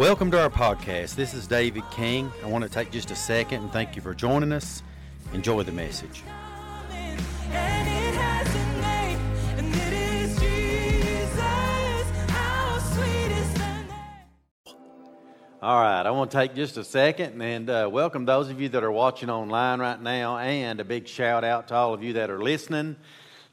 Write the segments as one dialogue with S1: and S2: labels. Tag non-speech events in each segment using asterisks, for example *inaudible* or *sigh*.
S1: Welcome to our podcast. This is David King. I want to take just a second and thank you for joining us. Enjoy the message. All right, I want to take just a second and uh, welcome those of you that are watching online right now, and a big shout out to all of you that are listening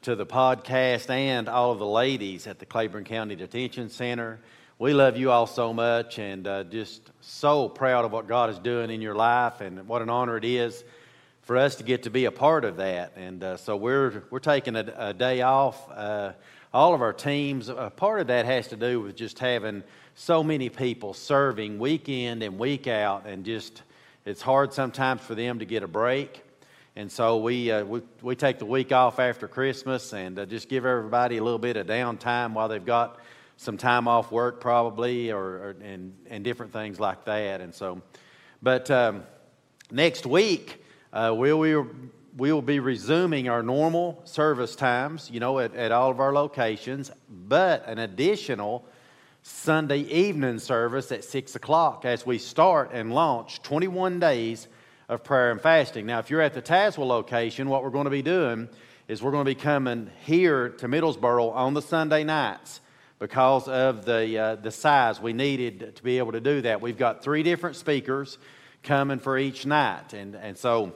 S1: to the podcast and all of the ladies at the Claiborne County Detention Center we love you all so much and uh, just so proud of what God is doing in your life and what an honor it is for us to get to be a part of that. And uh, so we're, we're taking a, a day off. Uh, all of our teams, part of that has to do with just having so many people serving week in and week out, and just it's hard sometimes for them to get a break. And so we, uh, we, we take the week off after Christmas and uh, just give everybody a little bit of downtime while they've got some time off work probably or, or and, and different things like that. And so but um, next week uh, we will we will be resuming our normal service times you know at, at all of our locations but an additional sunday evening service at 6 o'clock as we start and launch 21 days of prayer and fasting. Now if you're at the Tazewell location what we're going to be doing is we're going to be coming here to middlesboro on the sunday nights because of the, uh, the size. We needed to be able to do that. We've got three different speakers coming for each night. And, and so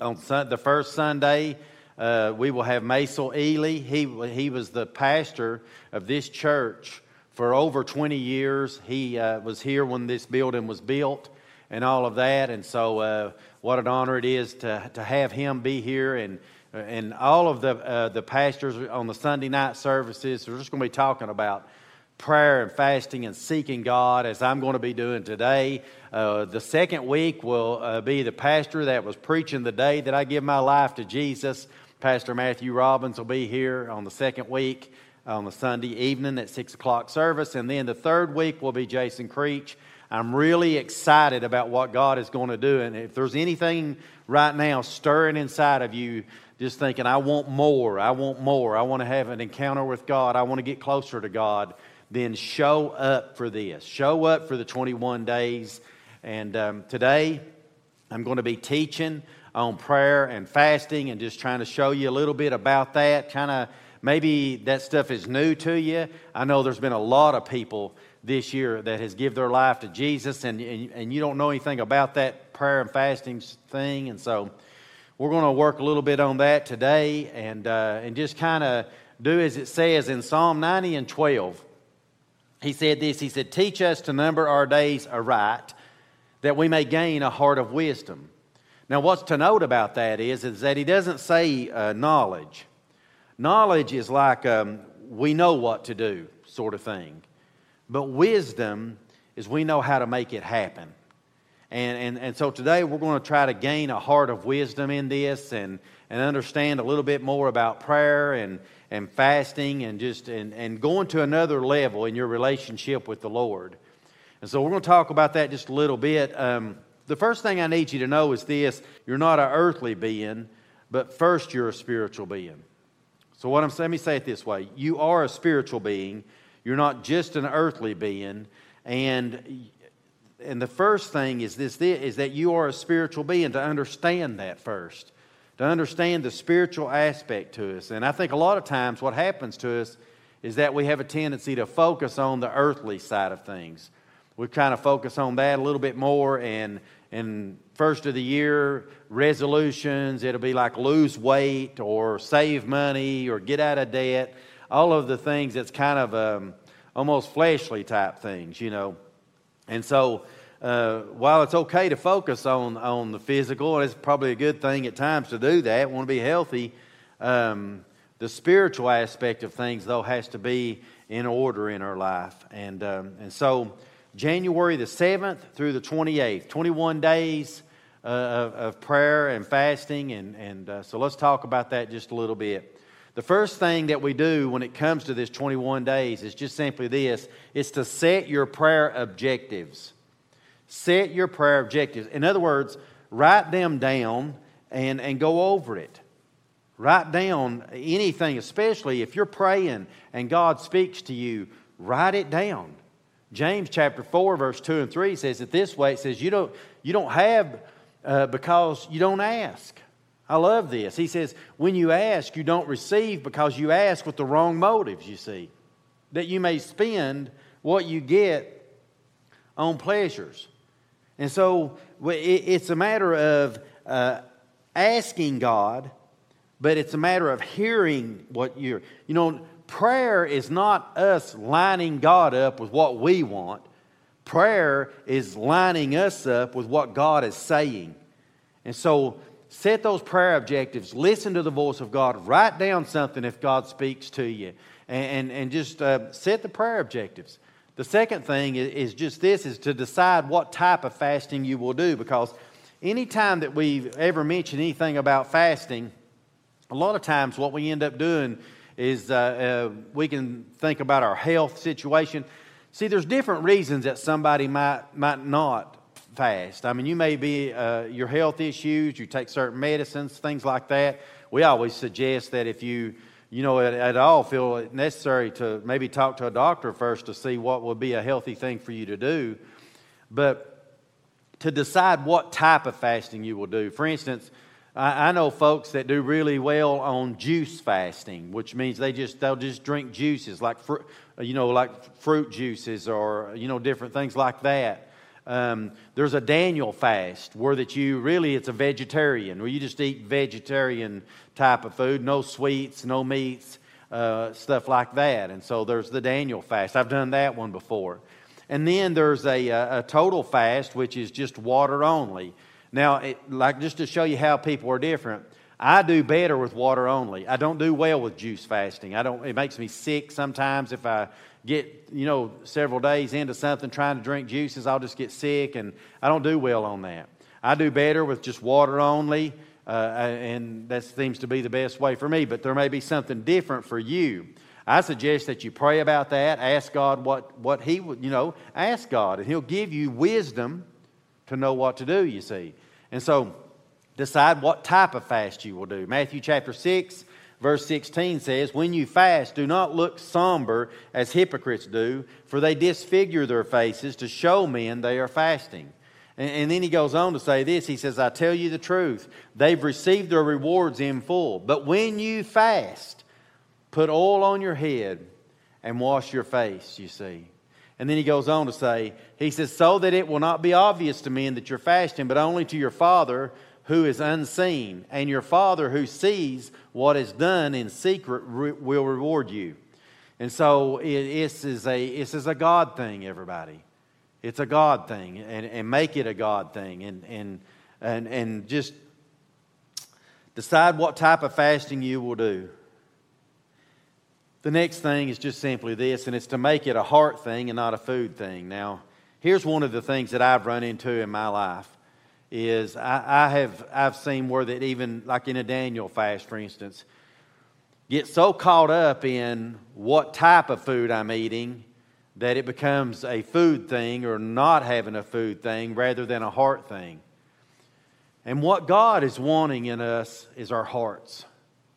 S1: on sun, the first Sunday, uh, we will have Maisel Ely. He, he was the pastor of this church for over 20 years. He uh, was here when this building was built and all of that. And so, uh, what an honor it is to, to have him be here and and all of the, uh, the pastors on the Sunday night services are just going to be talking about prayer and fasting and seeking God as I'm going to be doing today. Uh, the second week will uh, be the pastor that was preaching the day that I give my life to Jesus. Pastor Matthew Robbins will be here on the second week on the Sunday evening at 6 o'clock service. And then the third week will be Jason Creech. I'm really excited about what God is going to do. And if there's anything right now stirring inside of you just thinking, I want more, I want more, I want to have an encounter with God, I want to get closer to God, then show up for this. Show up for the 21 days. And um, today, I'm going to be teaching on prayer and fasting and just trying to show you a little bit about that. Kind of maybe that stuff is new to you. I know there's been a lot of people this year that has give their life to Jesus, and, and, and you don't know anything about that prayer and fasting thing. And so we're going to work a little bit on that today and, uh, and just kind of do as it says in Psalm 90 and 12. He said this He said, Teach us to number our days aright, that we may gain a heart of wisdom. Now, what's to note about that is, is that he doesn't say uh, knowledge. Knowledge is like um, we know what to do, sort of thing. But wisdom is we know how to make it happen. And, and, and so today we're going to try to gain a heart of wisdom in this and, and understand a little bit more about prayer and, and fasting and just and, and going to another level in your relationship with the Lord. And so we're going to talk about that just a little bit. Um, the first thing I need you to know is this you're not an earthly being, but first you're a spiritual being. So, what I'm saying, let me say it this way you are a spiritual being, you're not just an earthly being, and and the first thing is this is that you are a spiritual being. To understand that first to understand the spiritual aspect to us. And i think a lot of times what happens to us is that we have a tendency to focus on the earthly side of things. We kind of focus on that a little bit more and in first of the year resolutions it'll be like lose weight or save money or get out of debt. All of the things that's kind of um, almost fleshly type things you know and so, uh, while it's okay to focus on, on the physical, and it's probably a good thing at times to do that, want to be healthy, um, the spiritual aspect of things, though, has to be in order in our life. And, um, and so, January the 7th through the 28th, 21 days uh, of, of, prayer and fasting. And, and uh, so, let's talk about that just a little bit. The first thing that we do when it comes to this 21 days is just simply this it's to set your prayer objectives. Set your prayer objectives. In other words, write them down and, and go over it. Write down anything, especially if you're praying and God speaks to you, write it down. James chapter 4, verse 2 and 3 says it this way it says, You don't, you don't have uh, because you don't ask. I love this. He says, When you ask, you don't receive because you ask with the wrong motives, you see, that you may spend what you get on pleasures. And so it's a matter of uh, asking God, but it's a matter of hearing what you're. You know, prayer is not us lining God up with what we want. Prayer is lining us up with what God is saying. And so set those prayer objectives. Listen to the voice of God. Write down something if God speaks to you. And, and, and just uh, set the prayer objectives. The second thing is just this is to decide what type of fasting you will do because anytime that we've ever mentioned anything about fasting, a lot of times what we end up doing is uh, uh, we can think about our health situation. See, there's different reasons that somebody might, might not fast. I mean, you may be uh, your health issues, you take certain medicines, things like that. We always suggest that if you you know, at, at, all feel it necessary to maybe talk to a doctor first to see what would be a healthy thing for you to do. But to decide what type of fasting you will do. For instance, I, know folks that do really well on juice fasting, which means they just they'll just drink juices like fr- you know like fruit juices or you know different things like that. Um, there's a Daniel fast where that you really it's a vegetarian where you just eat vegetarian type of food, no sweets, no meats, uh, stuff like that. And so there's the Daniel fast. I've done that one before. And then there's a, a total fast, which is just water only. Now, it, like just to show you how people are different, I do better with water only. I don't do well with juice fasting. I don't. It makes me sick sometimes if I get you know several days into something trying to drink juices. I'll just get sick, and I don't do well on that. I do better with just water only. Uh, and that seems to be the best way for me, but there may be something different for you. I suggest that you pray about that, ask God what, what He would, you know, ask God, and He'll give you wisdom to know what to do, you see. And so decide what type of fast you will do. Matthew chapter 6, verse 16 says, When you fast, do not look somber as hypocrites do, for they disfigure their faces to show men they are fasting. And, and then he goes on to say this He says, I tell you the truth, they've received their rewards in full. But when you fast, put oil on your head and wash your face, you see. And then he goes on to say, He says, so that it will not be obvious to men that you're fasting, but only to your Father who is unseen. And your Father who sees what is done in secret re- will reward you. And so it, this, is a, this is a God thing, everybody. It's a God thing, and, and make it a God thing, and, and, and, and just decide what type of fasting you will do. The next thing is just simply this, and it's to make it a heart thing and not a food thing. Now, here's one of the things that I've run into in my life is I, I have I've seen where that even like in a Daniel fast, for instance, get so caught up in what type of food I'm eating that it becomes a food thing or not having a food thing rather than a heart thing. And what God is wanting in us is our hearts.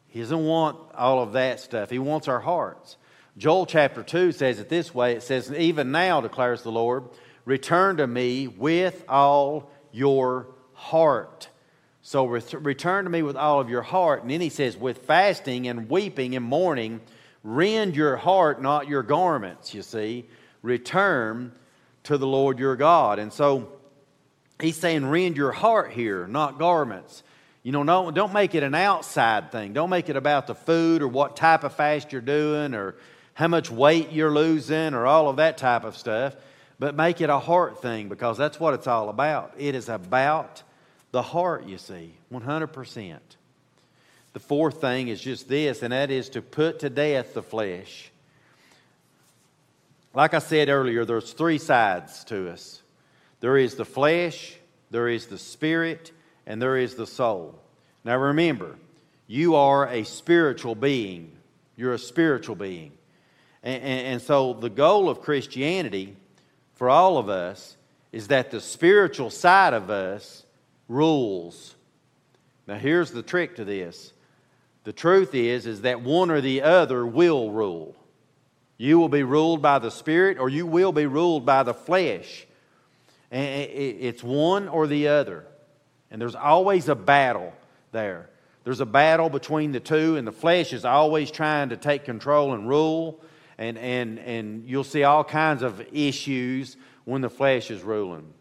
S1: He doesn't want all of that stuff, He wants our hearts. Joel chapter 2 says it this way it says, Even now, declares the Lord, return to me with all your heart. So return to me with all of your heart. And then he says, with fasting and weeping and mourning, Rend your heart, not your garments, you see. Return to the Lord your God. And so he's saying, rend your heart here, not garments. You know, no, don't make it an outside thing. Don't make it about the food or what type of fast you're doing or how much weight you're losing or all of that type of stuff. But make it a heart thing because that's what it's all about. It is about the heart, you see, 100%. The fourth thing is just this, and that is to put to death the flesh. Like I said earlier, there's three sides to us there is the flesh, there is the spirit, and there is the soul. Now remember, you are a spiritual being. You're a spiritual being. And, and, and, so the goal of Christianity for all of us is that the spiritual side of us rules. Now here's the trick to this the truth is, is that one or the other will rule. You will be ruled by the Spirit, or you will be ruled by the flesh. And it's one or the other. And there's always a battle there. There's a battle between the two, and the flesh is always trying to take control and rule. And, and, and you'll see all kinds of issues when the flesh is ruling.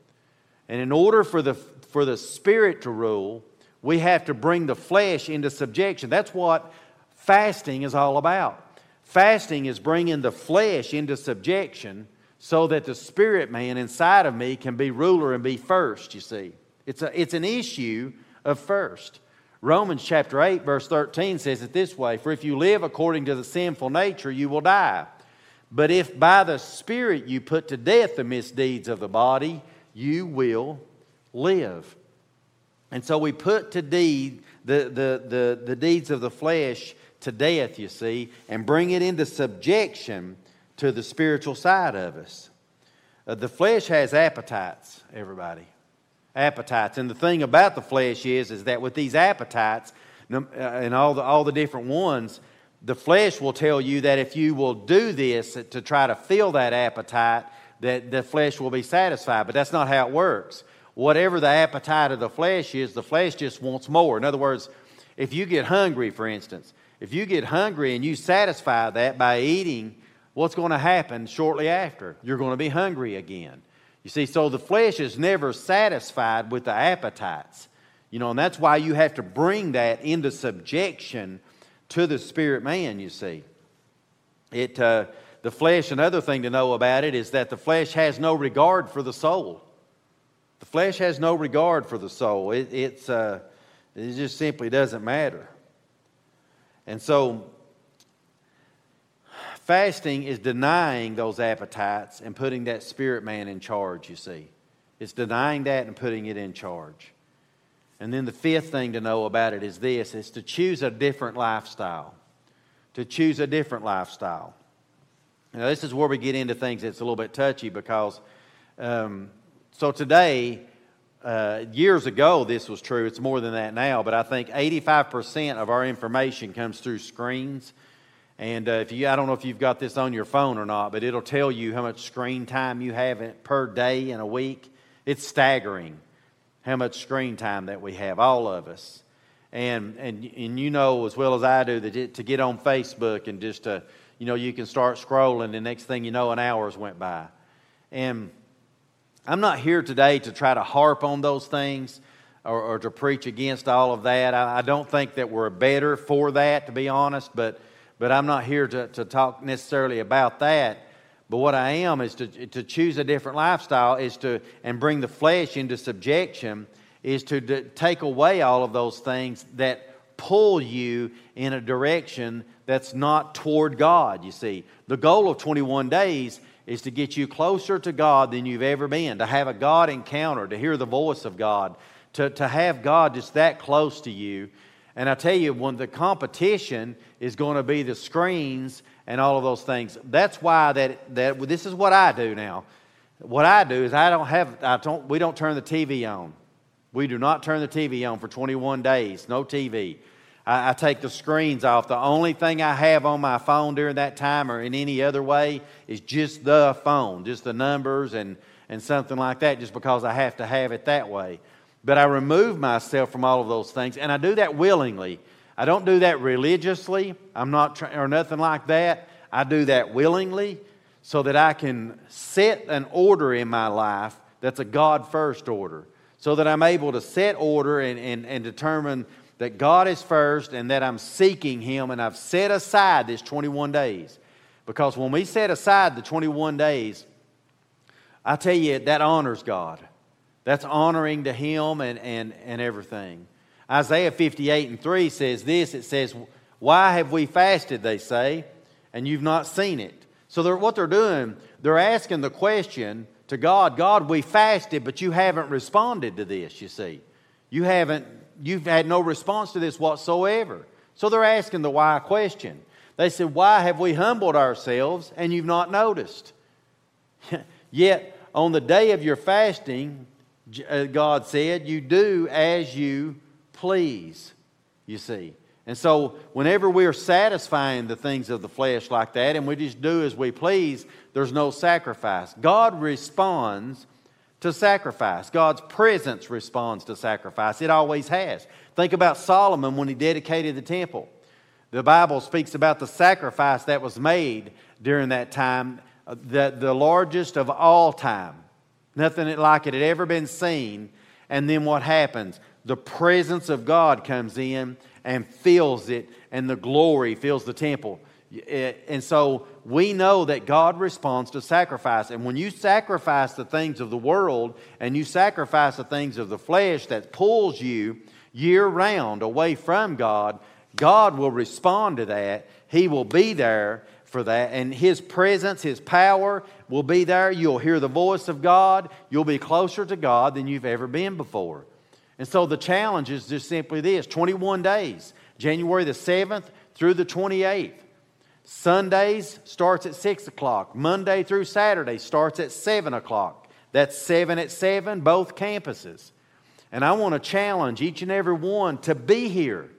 S1: And in order for the, for the spirit to rule, we have to bring the flesh into subjection. That's what fasting is all about. Fasting is bringing the flesh into subjection so that the spirit man inside of me can be ruler and be first, you see. It's, a, it's an issue of first. Romans chapter 8, verse 13 says it this way For if you live according to the sinful nature, you will die. But if by the Spirit you put to death the misdeeds of the body, you will live. And so we put to deed the, the, the, the deeds of the flesh to death, you see, and bring it into subjection to the spiritual side of us. Uh, the flesh has appetites, everybody. Appetites. And the thing about the flesh is, is that with these appetites, uh, and all the, all the different ones, the flesh will tell you that if you will do this to try to fill that appetite, that the flesh will be satisfied. But that's not how it works. Whatever the appetite of the flesh is, the flesh just wants more. In other words, if you get hungry, for instance, if you get hungry and you satisfy that by eating, what's going to happen shortly after? You're going to be hungry again. You see, so the flesh is never satisfied with the appetites. You know, and that's why you have to bring that into subjection to the spirit man, you see. It, uh, the flesh, another thing to know about it is that the flesh has no regard for the soul. The flesh has no regard for the soul. It, it's, uh, it just simply doesn't matter. And so, fasting is denying those appetites and putting that spirit man in charge, you see. It's denying that and putting it in charge. And then the fifth thing to know about it is this is to choose a different lifestyle. To choose a different lifestyle. Now, this is where we get into things that's a little bit touchy because, um, so today, uh, years ago, this was true. It's more than that now, but I think 85% of our information comes through screens. And uh, if you, I don't know if you've got this on your phone or not, but it'll tell you how much screen time you have per day in a week. It's staggering how much screen time that we have, all of us. And, and, and you know as well as I do that it, to get on Facebook and just to, you know, you can start scrolling, the next thing you know, an hour's went by. And I'm not here today to try to harp on those things or, or to preach against all of that. I, I, don't think that we're better for that, to be honest, but, but I'm not here to, to talk necessarily about that. But what I am is to, to choose a different lifestyle is to, and bring the flesh into subjection, is to, to take away all of those things that pull you in a direction that's not toward God, you see. The goal of 21 days is to get you closer to God than you've ever been, to have a God encounter, to hear the voice of God, to, to have God just that close to you. And I tell you, when the competition is going to be the screens and all of those things. That's why that, that this is what I do now. What I do is I don't have I don't we don't turn the TV on. We do not turn the TV on for 21 days. No TV. I, I take the screens off. The only thing I have on my phone during that time or in any other way is just the phone, just the numbers and, and something like that, just because I have to have it that way. But I remove myself from all of those things, and I do that willingly. I don't do that religiously. I'm not trying or nothing like that. I do that willingly so that I can set an order in my life that's a God first order. So that I'm able to set order and, and, and determine that God is first and that I'm seeking Him and I've set aside this 21 days. Because when we set aside the 21 days, I tell you, that honors God. That's honoring to Him and, and, and everything. Isaiah 58 and 3 says this it says, Why have we fasted, they say, and you've not seen it? So they're, what they're doing, they're asking the question to God God, we fasted, but you haven't responded to this, you see. You haven't, you've had no response to this whatsoever. So they're asking the why question. They said, Why have we humbled ourselves and you've not noticed? *laughs* Yet on the day of your fasting, God said, You do as you please, you see. And so, whenever we're satisfying the things of the flesh like that and we just do as we please, there's no sacrifice. God responds to sacrifice. God's presence responds to sacrifice. It always has. Think about Solomon when he dedicated the temple. The Bible speaks about the sacrifice that was made during that time, uh, the, the largest of all time. Nothing like it had ever been seen. And then what happens? The presence of God comes in and fills it, and the glory fills the temple. Eh, and so we know that God responds to sacrifice. And when you sacrifice the things of the world and you sacrifice the things of the flesh that pulls you year round away from God, God will respond to that. He will be there for that. And His presence, His power will be there. You'll hear the voice of God. You'll be closer to God than you've ever been before. And so the challenge is just simply this 21 days, January the 7th through the 28th. Sundays starts at 6 o'clock. Monday through Saturday starts at 7 o'clock. That's 7 at 7, both campuses. And I want to challenge each and every one to be here,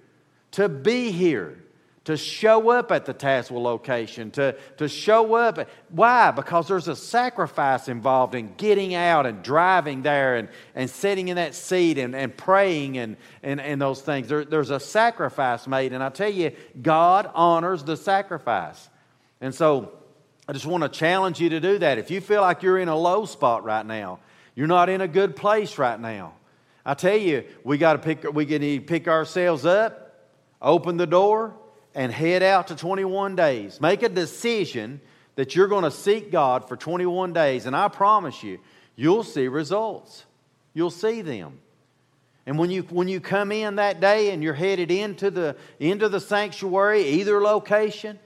S1: to be here to show up at the Tazewell location, to, to show up. Why? Because there's a sacrifice involved in getting out and driving there and, and sitting in that seat and, and praying and, and, and those things. There, there's a sacrifice made, and I tell you, God honors the sacrifice. And so I just want to challenge you to do that. If you feel like you're in a low spot right now, you're not in a good place right now. I tell you, we got to pick. We need to pick ourselves up, open the door, and head out to 21 days. Make a decision that you're going to seek God for 21 days, and I promise you, you'll see results. You'll see them. And when you, when you come in that day and you're headed into the, into the sanctuary, either location,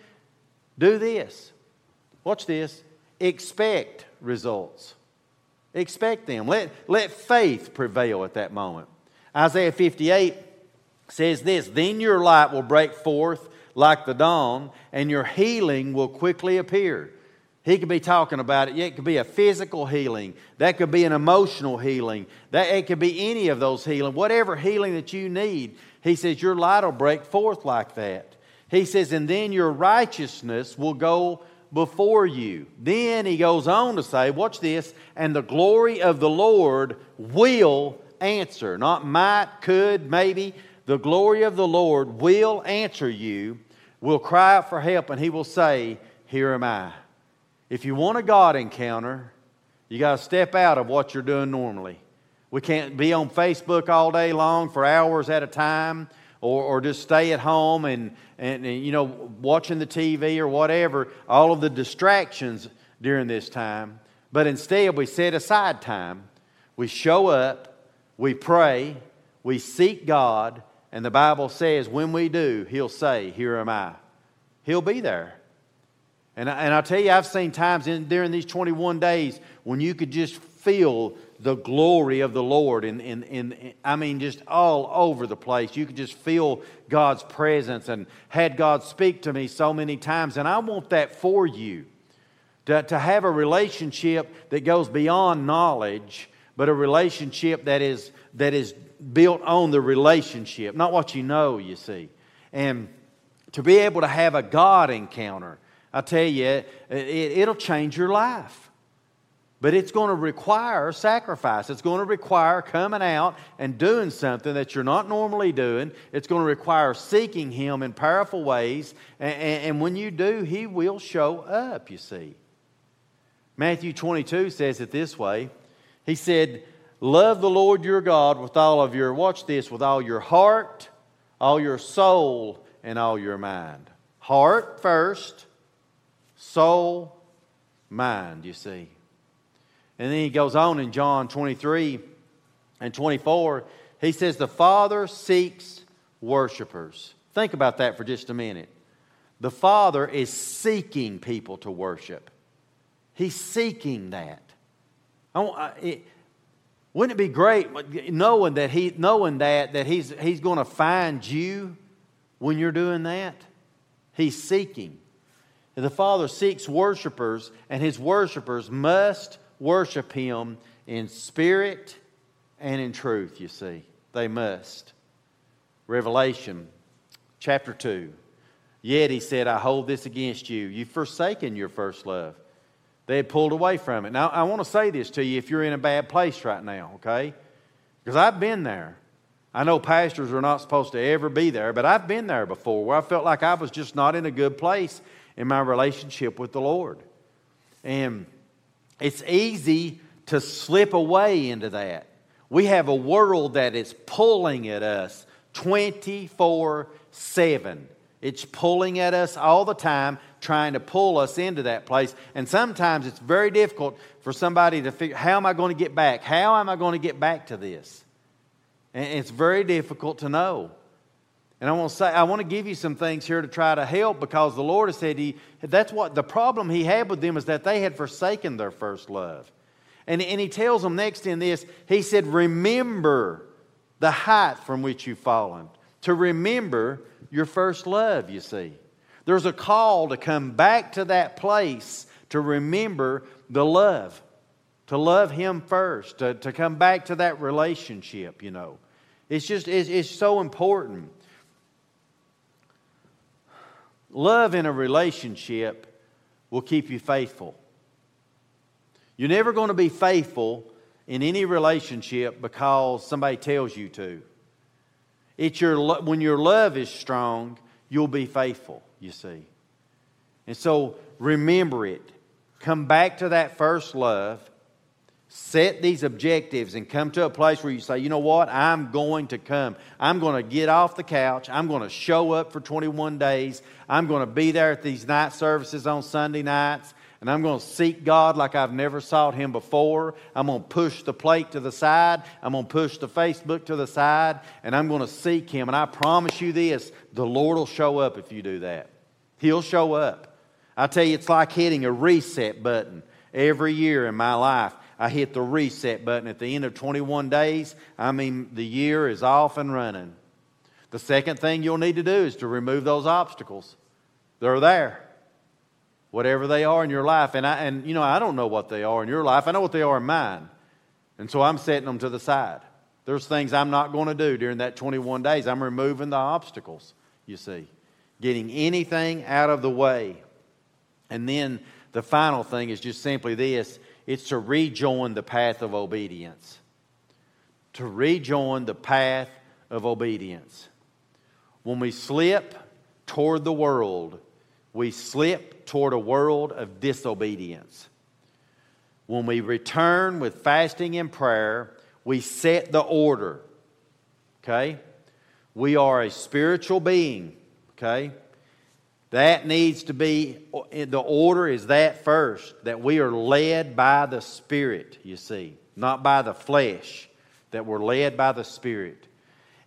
S1: do this. Watch this. Expect results. Expect them. Let, let faith prevail at that moment. Isaiah 58 says this Then your light will break forth like the dawn, and your healing will quickly appear. He could be talking about it. It could be a physical healing. That could be an emotional healing. That it could be any of those healing. Whatever healing that you need, he says your light will break forth like that. He says, and then your righteousness will go before you. Then he goes on to say, watch this, and the glory of the Lord will answer. Not might, could, maybe. The glory of the Lord will answer you will cry out for help and he will say, Here am I. If you want a God encounter, you got to step out of what you're doing normally. We can't be on Facebook all day long for hours at a time or, or just stay at home and, and, and, you know, watching the TV or whatever, all of the distractions during this time. But instead, we set aside time. We show up, we pray, we seek God, and the Bible says when we do, He'll say, Here am I. He'll be there. And, I, and I'll tell you, I've seen times in, during these 21 days when you could just feel the glory of the Lord. And, I mean, just all over the place. You could just feel God's presence and had God speak to me so many times. And I want that for you to, to have a relationship that goes beyond knowledge, but a relationship that is, that is built on the relationship, not what you know, you see. And to be able to have a God encounter, I tell you, it, it'll change your life. But it's going to require sacrifice. It's going to require coming out and doing something that you're not normally doing. It's going to require seeking Him in powerful ways. And, and, and, when you do, He will show up, you see. Matthew 22 says it this way He said, Love the Lord your God with all of your, watch this, with all your heart, all your soul, and all your mind. Heart first, soul, mind, you see. And then he goes on in John 23 and 24. He says, The Father seeks worshipers. Think about that for just a minute. The Father is seeking people to worship, He's seeking that. I, it, wouldn't it be great knowing that he knowing that that he's he's going to find you when you're doing that? He's seeking. The Father seeks worshipers, and his worshipers must worship him in spirit and in truth, you see. They must. Revelation chapter 2. Yet he said, I hold this against you. You've forsaken your first love. They had pulled away from it. Now, I want to say this to you if you're in a bad place right now, okay? Because I've been there. I know pastors are not supposed to ever be there, but I've been there before where I felt like I was just not in a good place in my relationship with the Lord. And it's easy to slip away into that. We have a world that is pulling at us 24 7. It's pulling at us all the time, trying to pull us into that place. And sometimes it's very difficult for somebody to figure how am I going to get back? How am I going to get back to this? And it's very difficult to know. And I want to say, I want to give you some things here to try to help because the Lord has said he, that's what the problem he had with them is that they had forsaken their first love. And, and he tells them next in this, he said, Remember the height from which you've fallen. To remember your first love, you see. There's a call to come back to that place to remember the love, to love Him first, to, to come back to that relationship, you know. It's just, it's, it's so important. Love in a relationship will keep you faithful. You're never going to be faithful in any relationship because somebody tells you to. It's your, when your love is strong, you'll be faithful, you see. And so remember it. Come back to that first love. Set these objectives and come to a place where you say, you know what? I'm going to come. I'm going to get off the couch. I'm going to show up for 21 days. I'm going to be there at these night services on Sunday nights and I'm going to seek God like I've never sought Him before. I'm going to push the plate to the side. I'm going to push the Facebook to the side, and I'm going to seek Him. And I promise you this the Lord will show up if you do that. He'll show up. I tell you, it's like hitting a reset button every year in my life. I hit the reset button at the end of 21 days. I mean, the year is off and running. The second thing you'll need to do is to remove those obstacles. They're there whatever they are in your life. And, I, and, you know, I don't know what they are in your life. I know what they are in mine. And so I'm setting them to the side. There's things I'm not going to do during that 21 days. I'm removing the obstacles, you see, getting anything out of the way. And then the final thing is just simply this it's to rejoin the path of obedience. To rejoin the path of obedience. When we slip toward the world, we slip toward a world of disobedience. When we return with fasting and prayer, we set the order. Okay? We are a spiritual being. Okay? That needs to be, the order is that first, that we are led by the Spirit, you see, not by the flesh, that we're led by the Spirit.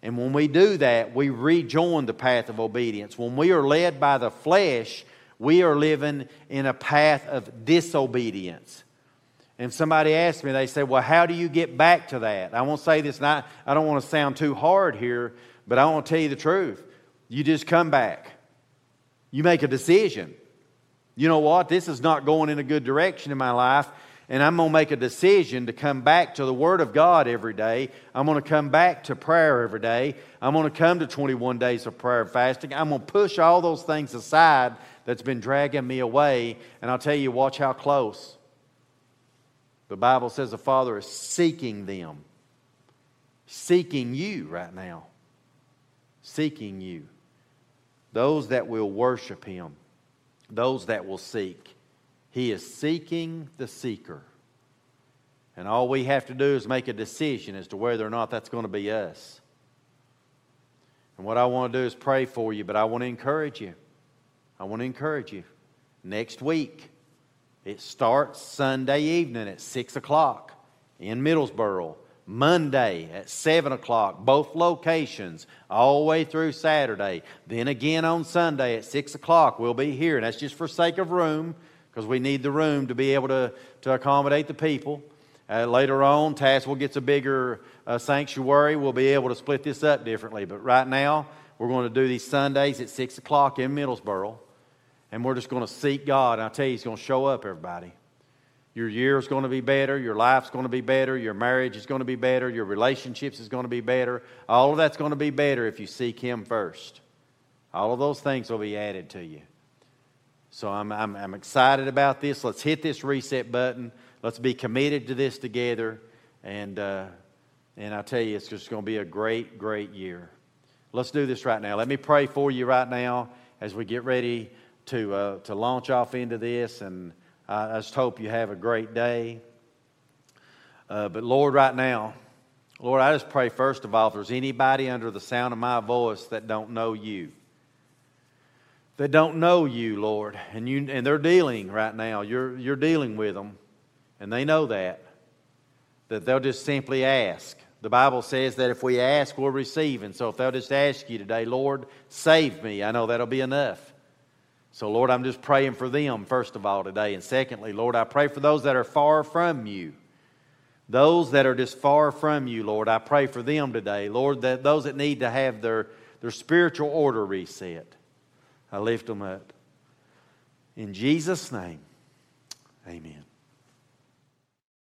S1: And when we do that, we rejoin the path of obedience. When we are led by the flesh, we are living in a path of disobedience. And somebody asked me, they said, Well, how do you get back to that? I won't say this, I, I don't want to sound too hard here, but I want to tell you the truth. You just come back. You make a decision. You know what? This is not going in a good direction in my life and I'm going to make a decision to come back to the Word of God every day. I'm going to come back to prayer every day. I'm going to come to 21 days of prayer and fasting. I'm going to push all those things aside that's been dragging me away. And I'll tell you, watch how close. The Bible says the Father is seeking them, seeking you right now, seeking you. Those that will worship Him, those that will seek. He is seeking the seeker. And all we have to do is make a decision as to whether or not that's going to be us. And what I want to do is pray for you, but I want to encourage you. I want to encourage you. Next week, it starts Sunday evening at 6 o'clock in Middlesboro. Monday at 7 o'clock, both locations, all the way through Saturday. Then again on Sunday at 6 o'clock, we'll be here. And that's just for sake of room because we need the room to be able to, to accommodate the people. Uh, later on, Tazewell gets a bigger uh, sanctuary. We'll be able to split this up differently. But right now, we're going to do these Sundays at 6 o'clock in Middlesboro. And we're just going to seek God. And I tell you, He's going to show up, everybody. Your year is going to be better. Your life's going to be better. Your marriage is going to be better. Your relationships is going to be better. All of that's going to be better if you seek Him first. All of those things will be added to you. So I'm, I'm, I'm excited about this. Let's hit this reset button. Let's be committed to this together. And, uh, and I tell you, it's just going to be a great, great year. Let's do this right now. Let me pray for you right now as we get ready to, uh, to launch off into this. And I, just hope you have a great day. Uh, but Lord, right now, Lord, I just pray first of all, if there's anybody under the sound of my voice that don't know you, that don't know you, Lord, and, you, and they're dealing right now. You're, you're dealing with them, and they know that, that they'll just simply ask. The Bible says that if we ask, we'll receive. And so if they'll just ask you today, Lord, save me, I know that'll be enough. So, Lord, I'm just praying for them, first of all, today. And secondly, Lord, I pray for those that are far from you. Those that are just far from you, Lord, I pray for them today. Lord, that those that need to have their, their spiritual order reset. I left them up. In Jesus' name, amen.